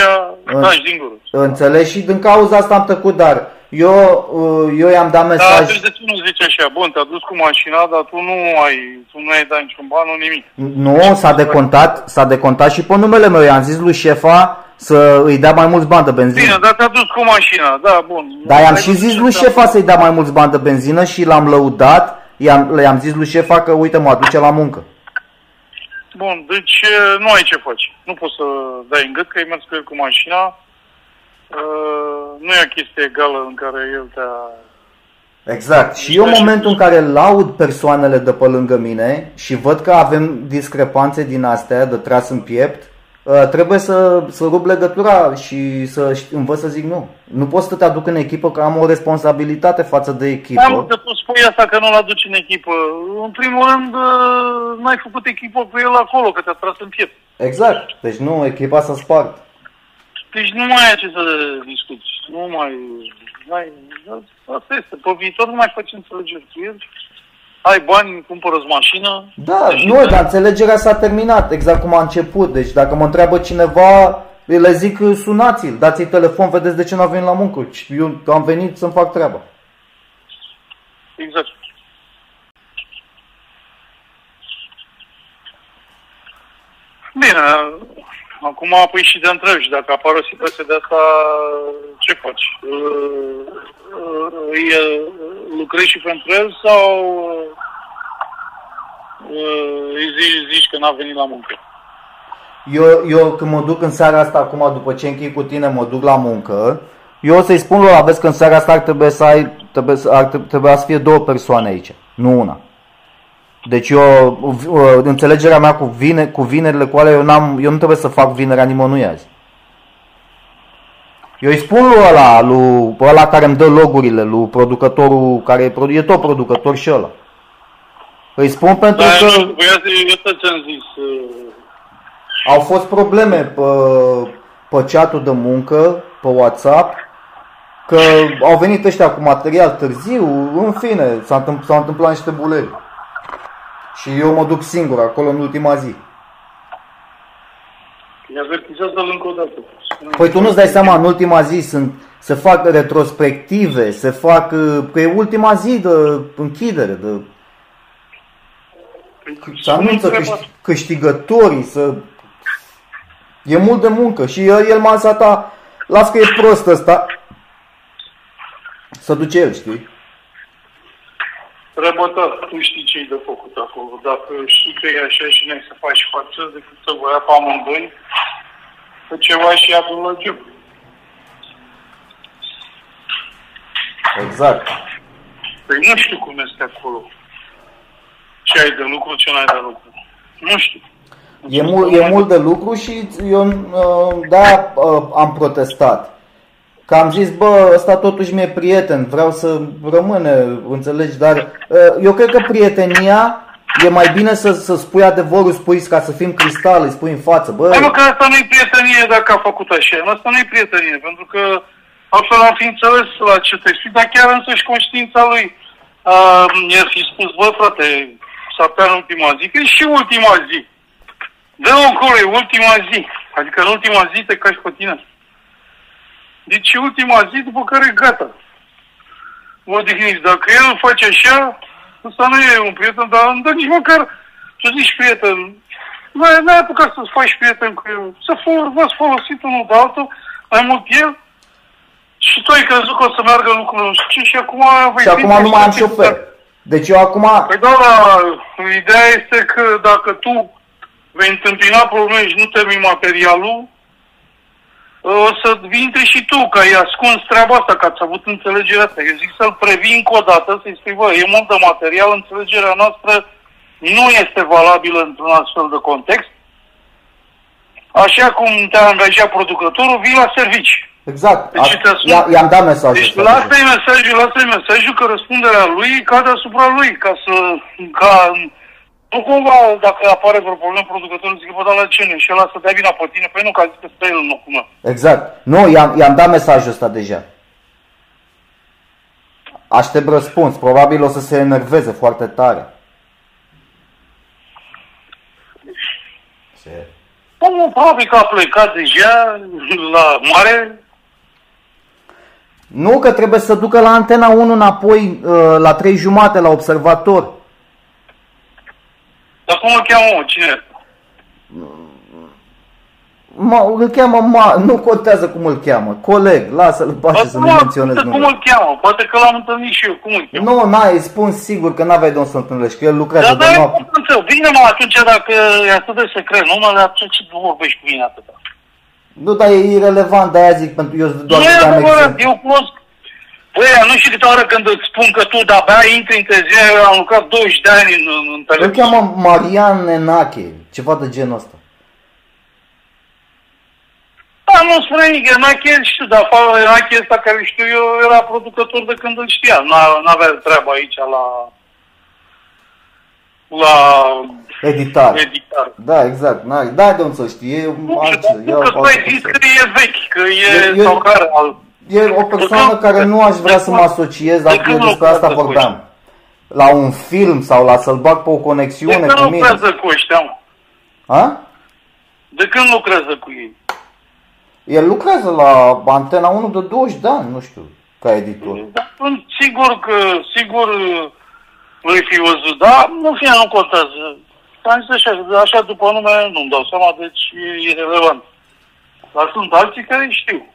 taci din gură. Înțelegi? Și din cauza asta am tăcut, dar eu, uh, eu i-am dat Dar mesaj. atunci de ce nu zici așa? Bun, te-a dus cu mașina, dar tu nu ai, tu nu ai dat niciun ban, nu nimic. Nu, s-a decontat, s-a decontat și pe numele meu. I-am zis lui șefa să îi dea mai mulți bani de benzină. Bine, dar te-a dus cu mașina, da, bun. Dar i-am Ai și dus zis ce lui treabă. șefa să-i dea mai mulți bani de benzină și l-am lăudat. I-am, le-am zis lui șefa că uite mă aduce la muncă. Bun, deci e, nu ai ce faci. Nu poți să dai în gât că ai mers cu el cu mașina. Uh, nu e o chestie egală în care el te-a... Exact. Și eu în momentul în care laud persoanele de pe lângă mine și văd că avem discrepanțe din astea de tras în piept, uh, trebuie să, să rup legătura și să ști- învăț să zic nu. Nu poți să te aduc în echipă că am o responsabilitate față de Am echipă. să tu spui asta că nu-l aduci în echipă. În primul rând, uh, n-ai făcut echipă cu el acolo, că te-a tras în piept. Exact. Deci nu, echipa s-a spart. Deci nu mai ai ce să discuți. Nu mai... mai asta este. Pe viitor nu mai faci înțelegeri cu el. Ai bani, cumpără mașină. Da, Deci, nu, dar înțelegerea s-a terminat, exact cum a început. Deci dacă mă întreabă cineva, le zic sunați-l, dați-i telefon, vedeți de ce nu a venit la muncă. Eu am venit să-mi fac treaba. Exact. Bine, acum păi și de întreb și dacă apare o situație de asta, ce faci? Uh, uh, Îi uh, lucrezi și pentru el sau uh, îi zici, zici că n-a venit la muncă? Eu, eu când mă duc în seara asta, acum după ce închei cu tine, mă duc la muncă, eu o să-i spun lor, aveți că în seara asta ar trebui să ai, trebuie, să- ar trebui să fie două persoane aici, nu una. Deci eu, uh, înțelegerea mea cu, vine, cu vinerile cu alea, eu, n-am, eu nu trebuie să fac vinerea nimănui azi. Eu îi spun lui ăla, lui ăla care îmi dă logurile, lui producătorul care e, produ- e tot producător și ăla. Îi spun pentru Dar că... eu, eu, eu tot ți-am zis, uh, Au fost probleme pe, pe chatul de muncă, pe WhatsApp, că au venit ăștia cu material târziu, în fine, s-a întâmplat, s-au întâmplat niște buleri. Și eu mă duc singur acolo în ultima zi. îi avertizează-l încă o dată. Păi tu nu-ți dai seama, în ultima zi sunt, se fac retrospective, se fac, uh, că e ultima zi de închidere, de, să anunță câști, câștigătorii, să... E mult de muncă și el, el m-a lăsat, a, las că e prost ăsta, să duce el, știi? Răbătat, tu știi ce-i de făcut acolo. Dacă știi că e așa și n-ai să faci față decât să vă ia pe amândoi, că ceva și ia la giu. Exact. Păi nu știu cum este acolo. Ce ai de lucru, ce n-ai de lucru. Nu știu. E, mul, e mult de lucru și eu uh, da am protestat. Că am zis, bă, ăsta totuși mi-e prieten, vreau să rămâne, înțelegi, dar uh, eu cred că prietenia e mai bine să, să spui adevărul, spui ca să fim cristal, îi spui în față, bă. Hai mă, că asta nu-i prietenie dacă a făcut așa. Asta nu-i prietenie, pentru că altfel am fi înțeles la ce te spui, dar chiar însăși conștiința lui uh, i-ar fi spus, bă, frate, s-a pe în ultima zi, că e și ultima zi. dă încolo, e ultima zi. Adică în ultima zi te cași pe tine. Deci e ultima zi, după care gata. Vă odihniți. Dacă el face așa, ăsta nu e un prieten, dar, dar nici măcar să zici prieten. N-ai, n-ai apucat să-ți faci prieten cu el. Să fol- v-ați folosit unul de altul, mai mult el, și tu ai crezut că o să meargă lucrurile nu știu ce și acum vei Și fi acum nu mai am conștient șofer. Deci eu acum, Păi da, dar ideea este că dacă tu vei întâmpina probleme și nu termini materialul, o să intri și tu, că ai ascuns treaba asta, că ați avut înțelegerea asta. Eu zic să-l previi încă o dată, să-i spui, bă, e mult de material, înțelegerea noastră nu este valabilă într-un astfel de context. Așa cum te-a angajat producătorul, vii la servici. exact, Deci a- te asum- i- i-am dat mesajul Deci ăsta. lasă-i mesajul, lasă-i mesajul că răspunderea lui cade asupra lui, ca să, ca Nu cumva, dacă apare vreo problemă, producătorul zice, bă, dar la ce nu? Și ăla să dea vina pe tine? Păi nu, că a zis că stă el în locul meu. Exact. Nu, i-am, i-am dat mesajul ăsta deja. Aștept răspuns. Probabil o să se enerveze foarte tare. Ce? Omul probabil că a plecat deja la mare, Nu, că trebuie să ducă la antena 1 înapoi uh, la 3 jumate la observator. Dar cum îl cheamă, mă? Cine e? Mă, îl cheamă, ma, nu contează cum îl cheamă. Coleg, lasă-l pace să nu Acum, menționez cum numele. îl cheamă? Poate că l-am întâlnit și eu. Cum îl cheamă? Nu, n-ai, îi spun sigur că n-aveai de unde să întâlnești, că el lucrează Dar de da, noapte. cum să Bine, mă, atunci dacă e atât de secret numele, atunci ce vorbești cu mine atâta? Nu, dar e irrelevant, de-aia zic, pentru eu doar nu e dădeam adevărat, exemplu. eu cunosc. Băi, nu știu câte oară când îți spun că tu de-abia intri în tezia, eu am lucrat 20 de ani în, în, în Îl televiziune. cheamă Marian Nenache, ceva de genul ăsta. Da, nu spune nimic, Enache știu, dar afară Enache ăsta care știu eu era producător de când îl știa. N- N-avea treabă aici la... la Editar. editar. Da, exact. N-ai, da, de unde să știi, e Nu altce, știu, e că o tu ai altă zis că persoană. e vechi, că Eu- e... eu- sau care al... E o persoană care nu aș vrea să mă asociez, dar De când eu despre asta lucrează cu vorbeam. La un film sau la să-l bag pe o De conexiune când cu mine. lucrează cu ăștia, mă? Ha? De când lucrează cu ei? El lucrează la Antena 1 de 20 de ani, nu știu, ca editor. Dar sunt sigur că, sigur voi fi văzut, dar nu fie, nu contează. Am zis așa, așa după nume nu-mi dau seama, deci e irrelevant. Dar sunt alții care știu.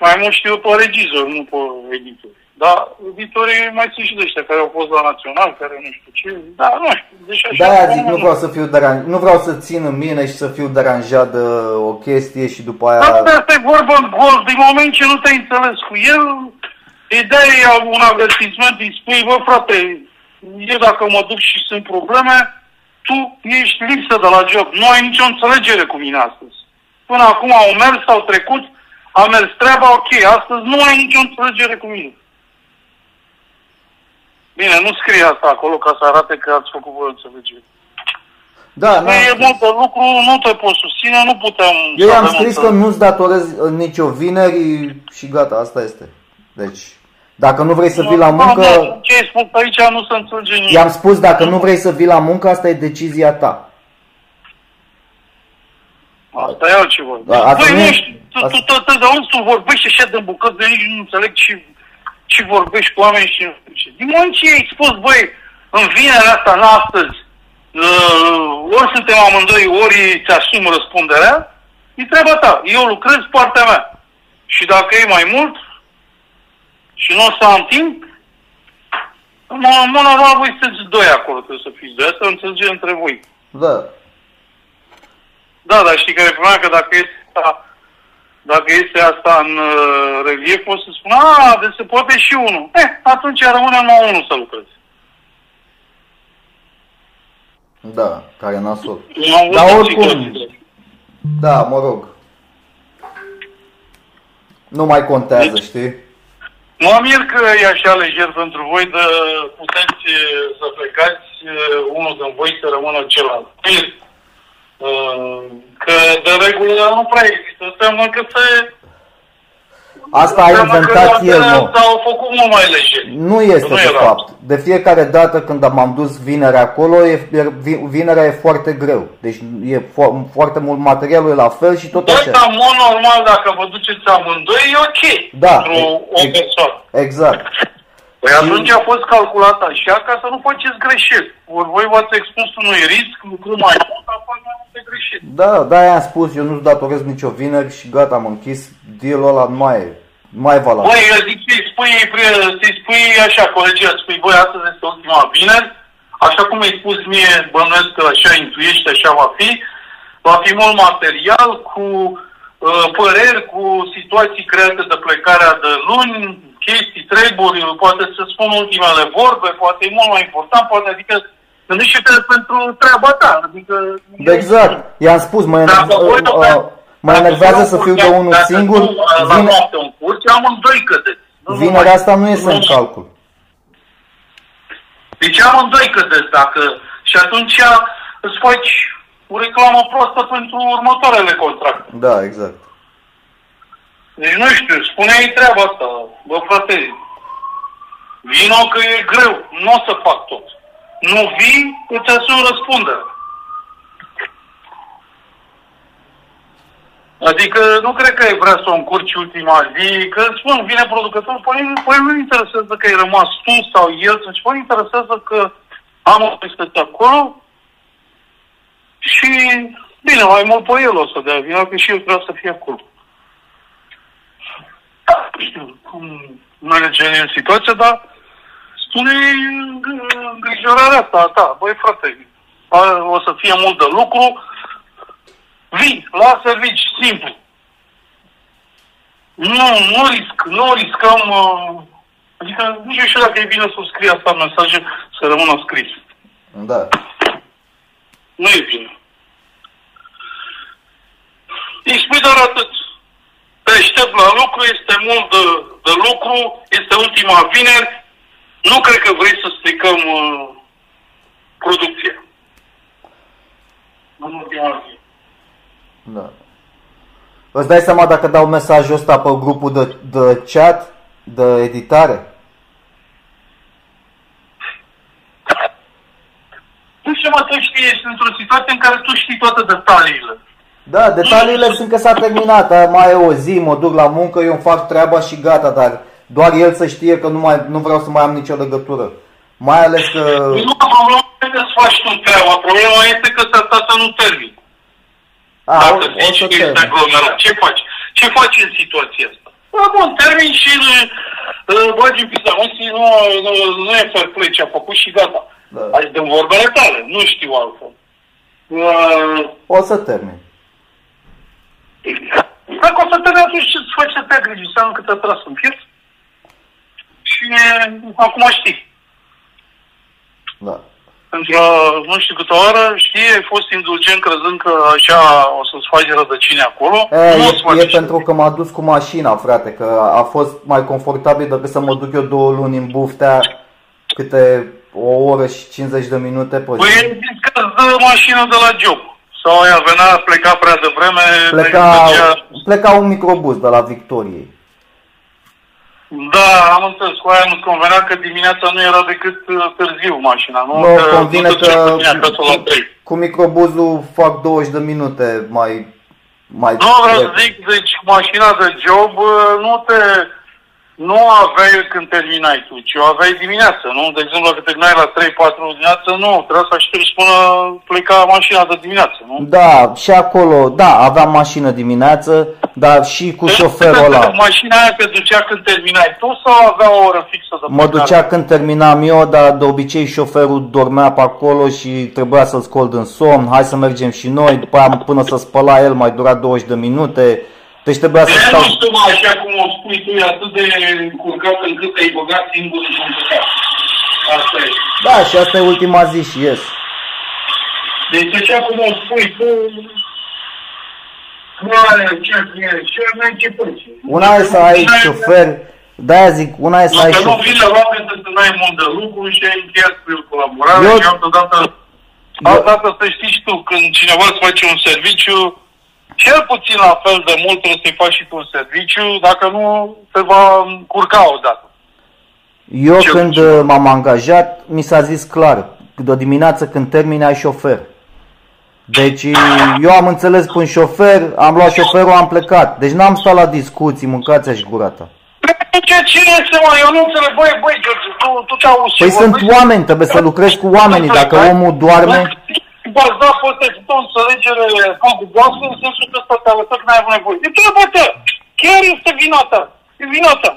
Și mai mult știu pe regizor, nu pe editor. Dar editorii mai sunt și de ăștia care au fost la național, care nu știu ce. Da, nu știu. Deci așa. De-aia zic, nu vreau să fiu deran... nu vreau să țin în mine și să fiu deranjat de o chestie și după Dar aia... asta e vorba în gol. Din moment ce nu te-ai înțeles cu el, îi dai un avertisment, îi spui, bă frate, eu dacă mă duc și sunt probleme, tu ești lipsă de la job. Nu ai nicio înțelegere cu mine astăzi. Până acum au mers, au trecut, a mers treaba, ok, astăzi nu ai nicio înțelegere cu mine. Bine, nu scrie asta acolo ca să arate că ați făcut voi înțelegere. Da, Nu e n-am mult de lucru, nu te pot susține, nu putem... Eu să i-am avem scris înțelegere. că nu-ți datorez uh, nicio vineri și gata, asta este. Deci, dacă nu vrei să vii la Nu, muncă, nu, Ce ai spus aici nu se înțelege nimic. i-am spus dacă nu vrei să vii la muncă, asta e decizia ta. Asta e altceva. Da, asta Băi, nu e- nu știu, tu, asta- tu, tu, tu, de unde tu vorbești așa de bucăți, de nici nu înțeleg ce, ce vorbești cu oameni și nu știu ce. Din moment ce ai spus, băi, în vinerea asta, în astăzi, uh, ori suntem amândoi, ori îți asumi răspunderea, e treaba ta. Eu lucrez partea mea. Și dacă e mai mult și nu o să am timp, în mod în mod normal voi sunteți doi acolo, trebuie să fiți doi. Asta o înțelegere între voi. Da. Da, dar știi care e problema? Că dacă este asta, dacă este asta în uh, relief, o să spun, a, deci se poate și unul. Eh, atunci rămâne numai unul să lucrezi. Da, care nasol. Eu am Dar văzut oricum- situații. Da, mă rog. Nu mai contează, Deci- știi? Mă mir că e așa lejer pentru voi de puteți uh, să plecați uh, unul din voi să rămână celălalt. Mir. Uh, Că de regulă nu prea există. Înseamnă că se... Asta a înseamnă inventat că el, nu. S-au făcut mult mai lejer. Nu este Nu de era. fapt. De fiecare dată când am dus vinerea acolo, e, e- vi- vinerea e foarte greu. Deci e fo- foarte mult materialul e la fel și tot Doi, așa. dar în mod normal, dacă vă duceți amândoi, e ok Da, pentru e- o e- persoană. Exact. Păi atunci a fost calculat așa ca să nu faceți greșeli. Ori voi v-ați expus unui risc, lucru mai mult, apoi mai multe greșeli. Da, da, am spus, eu nu-ți datorez nicio vineri și gata, am închis deal-ul ăla, nu mai e, nu mai e valabil. Băi, eu zic să-i spui, pri- să-i spui așa, colegii, îți spui, băi, astăzi este ultima vineri, așa cum ai spus mie, bănuiesc că așa intuiești, așa va fi, va fi mult material cu uh, păreri, cu situații create de plecarea de luni, chestii, treburi, poate să spun ultimele vorbe, poate e mult mai important, poate adică gândește-te pentru treaba ta, adică... Da, exact. I-am spus, mă, Dacă ener- voi nu uh, uh, mă dacă enervează voi să nu fiu de curgeați- unul dacă singur. nu, uh, La Vine, noapte în curci, amândoi cădeți. Nu vinerea numai- asta nu iese nu în calcul. Deci amândoi cădesc dacă... Și atunci îți faci o reclamă proastă pentru următoarele contracte. Da, exact. Deci nu știu, spune-i treaba asta, bă frate, vino că e greu, nu o să fac tot. Nu vii, îți asumi răspundere. Adică nu cred că ai vrea să o încurci ultima zi, că spun, vine producătorul, păi, păi nu interesează că ai rămas tu sau el, să păi interesează că am o peste acolo și bine, mai mult pe el o să dea vina, că și eu vreau să fie acolo. Nu știu cum merge în situația, dar spune îngrijorarea asta a ta. Băi, frate, o să fie mult de lucru, vii la servici, simplu. Nu, nu risc, nu riscăm, uh, adică nu știu dacă e bine să scrie asta mesaje, să rămână scris. Da. Nu e bine. Îi spui doar atât. Te aștept la lucru, este mult de, de lucru, este ultima vineri, nu cred că vrei să stricăm uh, producția. În ultima zi. Da. Îți dai seama dacă dau mesajul ăsta pe grupul de, de chat, de editare? Nu știu, mă, tu știi, ești într-o situație în care tu știi toate detaliile. Da, detaliile sunt că s-a terminat, mai e o zi, mă duc la muncă, eu îmi fac treaba și gata, dar doar el să știe că nu, mai, nu vreau să mai am nicio legătură. Mai ales că... Nu, problema este că să faci tu treaba, problema este că s-ar să nu termin. A, Dacă o, o zici să că ești termin. aglomerat, ce faci? Ce faci în situația asta? Da, bun, termin și uh, bagi în pizza. Nu, nu, nu e fair play ce a făcut și gata. Da. Adică în vorbele tale, nu știu altfel. Uh, O să termin. Dacă o să te atunci ce-ți faci să te agrigi? Înseamnă că te-a tras în piept. Și acum știi. Da. Pentru a, nu știu câte oră, știi, ai fost indulgent crezând că așa o să-ți faci rădăcini acolo. E, nu o să faci e, e așa. pentru că m-a dus cu mașina, frate, că a fost mai confortabil decât să mă duc eu două luni în buftea câte o oră și 50 de minute pe Păi zi. zis că îți dă mașină de la job. Sau ea venea, pleca prea devreme, Pleca, mergea- pleca un microbus de la Victoriei. Da, am înțeles, cu aia nu-ți convenea că dimineața nu era decât uh, târziu mașina, nu? Nu, Că convine nu te duceai că dimineața la trei. cu microbuzul fac 20 de minute mai... mai Nu, vreau să repede. zic, deci mașina de job uh, nu te... Nu aveai când terminai tu, ci o aveai dimineață, nu? De exemplu, dacă terminai la 3-4 dimineață, nu, trebuia să aștepți până pleca mașina de dimineață, nu? Da, și acolo, da, aveam mașină dimineață, dar și cu șoferul ăla. Mașina aia te ducea când terminai tu sau avea o oră fixă de Mă plecare? ducea când terminam eu, dar de obicei șoferul dormea pe acolo și trebuia să-l scol din somn, hai să mergem și noi, după aia până să spăla el mai dura 20 de minute, deci trebuia să De stau... nu știu, mă, așa cum o spui tu, e atât de încurcat încât te-ai băgat singur în încurcat. Asta e. Da, și asta e ultima zi și ies. Deci așa cum o spui tu, Mare, ce e, ce mai început. Una e să ai șofer, de-aia zic, una e să ai Dacă nu șofer. vine la oameni să n-ai mult de lucru și ai încheiat cu el colaborare Eu- și altă dată, altă dată să știi și tu, când cineva îți face un serviciu, cel puțin la fel de mult trebuie să-i faci și tu un serviciu, dacă nu te va încurca odată. Eu Ce când altceva? uh, m-am angajat, mi s-a zis clar, de dimineață când termini ai șofer. Deci eu am înțeles pe un șofer, am luat șoferul, am plecat. Deci n-am stat la discuții, mâncați și gura ta. Ce, cine este, mă? Eu nu înțeleg. Băi, băi, George, tu, tu te auzi ce Păi sunt vorbești? oameni, trebuie să lucrezi cu oamenii. Dacă omul doarme, V-ați dat poate o înțelegere cu voastră în sensul că ăsta te-a lăsat că n-ai avut nevoie. E trebuie Chiar este vina ta. E vina ta.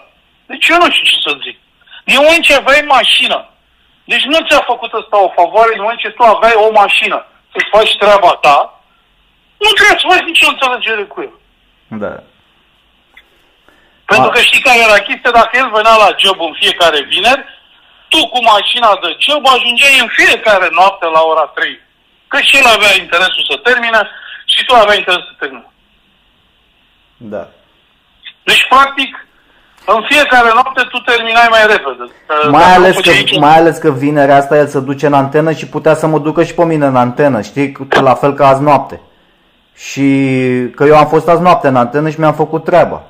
Deci eu nu știu ce să zic. Din moment ce aveai mașină, deci nu ți-a făcut ăsta o favoare, din moment ce tu aveai o mașină să-ți faci treaba ta, nu trebuie să faci nicio înțelegere cu el. da. Pentru A- că știi care era chestia, dacă el venea la job în fiecare vineri, tu cu mașina de job ajungeai în fiecare noapte la ora 3. Că și el avea interesul să termine și tu aveai interes să termine. Da. Deci, practic, În fiecare noapte tu terminai mai repede. Mai Dacă ales, nu că, făceai nici- mai ales că vinerea asta el se duce în antenă și putea să mă ducă și pe mine în antenă, știi? Că La fel ca azi noapte. Și că eu am fost azi noapte în antenă și mi-am făcut treaba.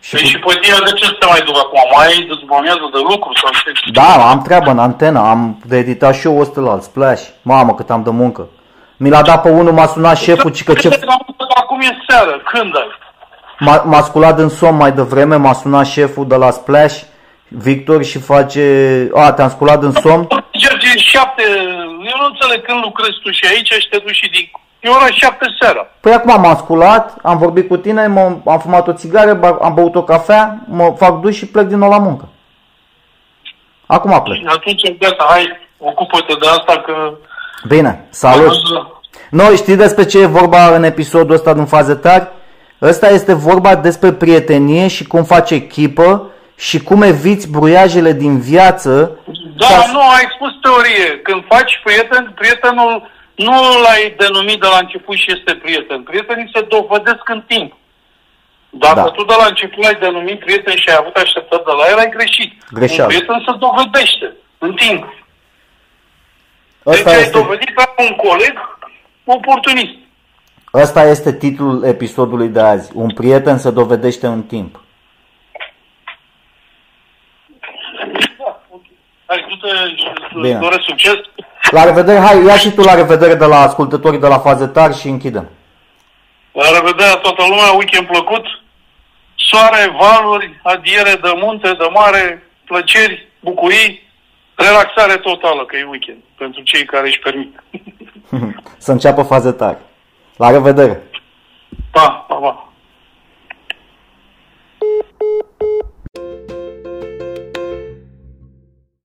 Și Păi cu- și pe tine de ce să te mai duc acum? Mai ai de după amiază de lucru sau ce? Da, am treabă în antenă, am de editat și eu ăsta la Splash. Mamă, cât am de muncă. Mi l-a dat pe unul, m-a sunat șeful, ci că ce... Acum e seară, când ai? M-a, m-a sculat în somn mai devreme, m-a sunat șeful de la Splash, Victor, și face... A, te-am sculat în somn? Merge în șapte, eu nu înțeleg când lucrezi tu și aici și te duci și din... E ora șapte seara. Păi acum m-am sculat, am vorbit cu tine, mă, am fumat o țigară, ba- am băut o cafea, mă fac duș și plec din nou la muncă. Acum plec. Și atunci, gata, hai, ocupă-te de asta că... Bine, salut! Noi știi despre ce e vorba în episodul ăsta din faze tari? Ăsta este vorba despre prietenie și cum faci echipă și cum eviți bruiajele din viață. Da, ca- nu, ai spus teorie. Când faci prieten, prietenul nu l-ai denumit de la început și este prieten. Prietenii se dovedesc în timp. Dacă Da. tu de la început l-ai denumit prieten și ai avut așteptări de la el, ai greșit. Greșeală. Un prieten se dovedește în timp. Ăsta deci ai este, dovedit ca un coleg oportunist. ăsta este titlul episodului de azi. Un prieten se dovedește în timp. Da, ok. Hai, du-te și îți Bine. doresc succes. La revedere, hai, ia și tu la revedere de la ascultătorii de la faze tari și închidem. La revedere toată lumea, weekend plăcut. Soare, valuri, adiere de munte, de mare, plăceri, bucurii, relaxare totală, că e weekend, pentru cei care își permit. (laughs) Să înceapă faze tari. La revedere! Pa, pa, pa.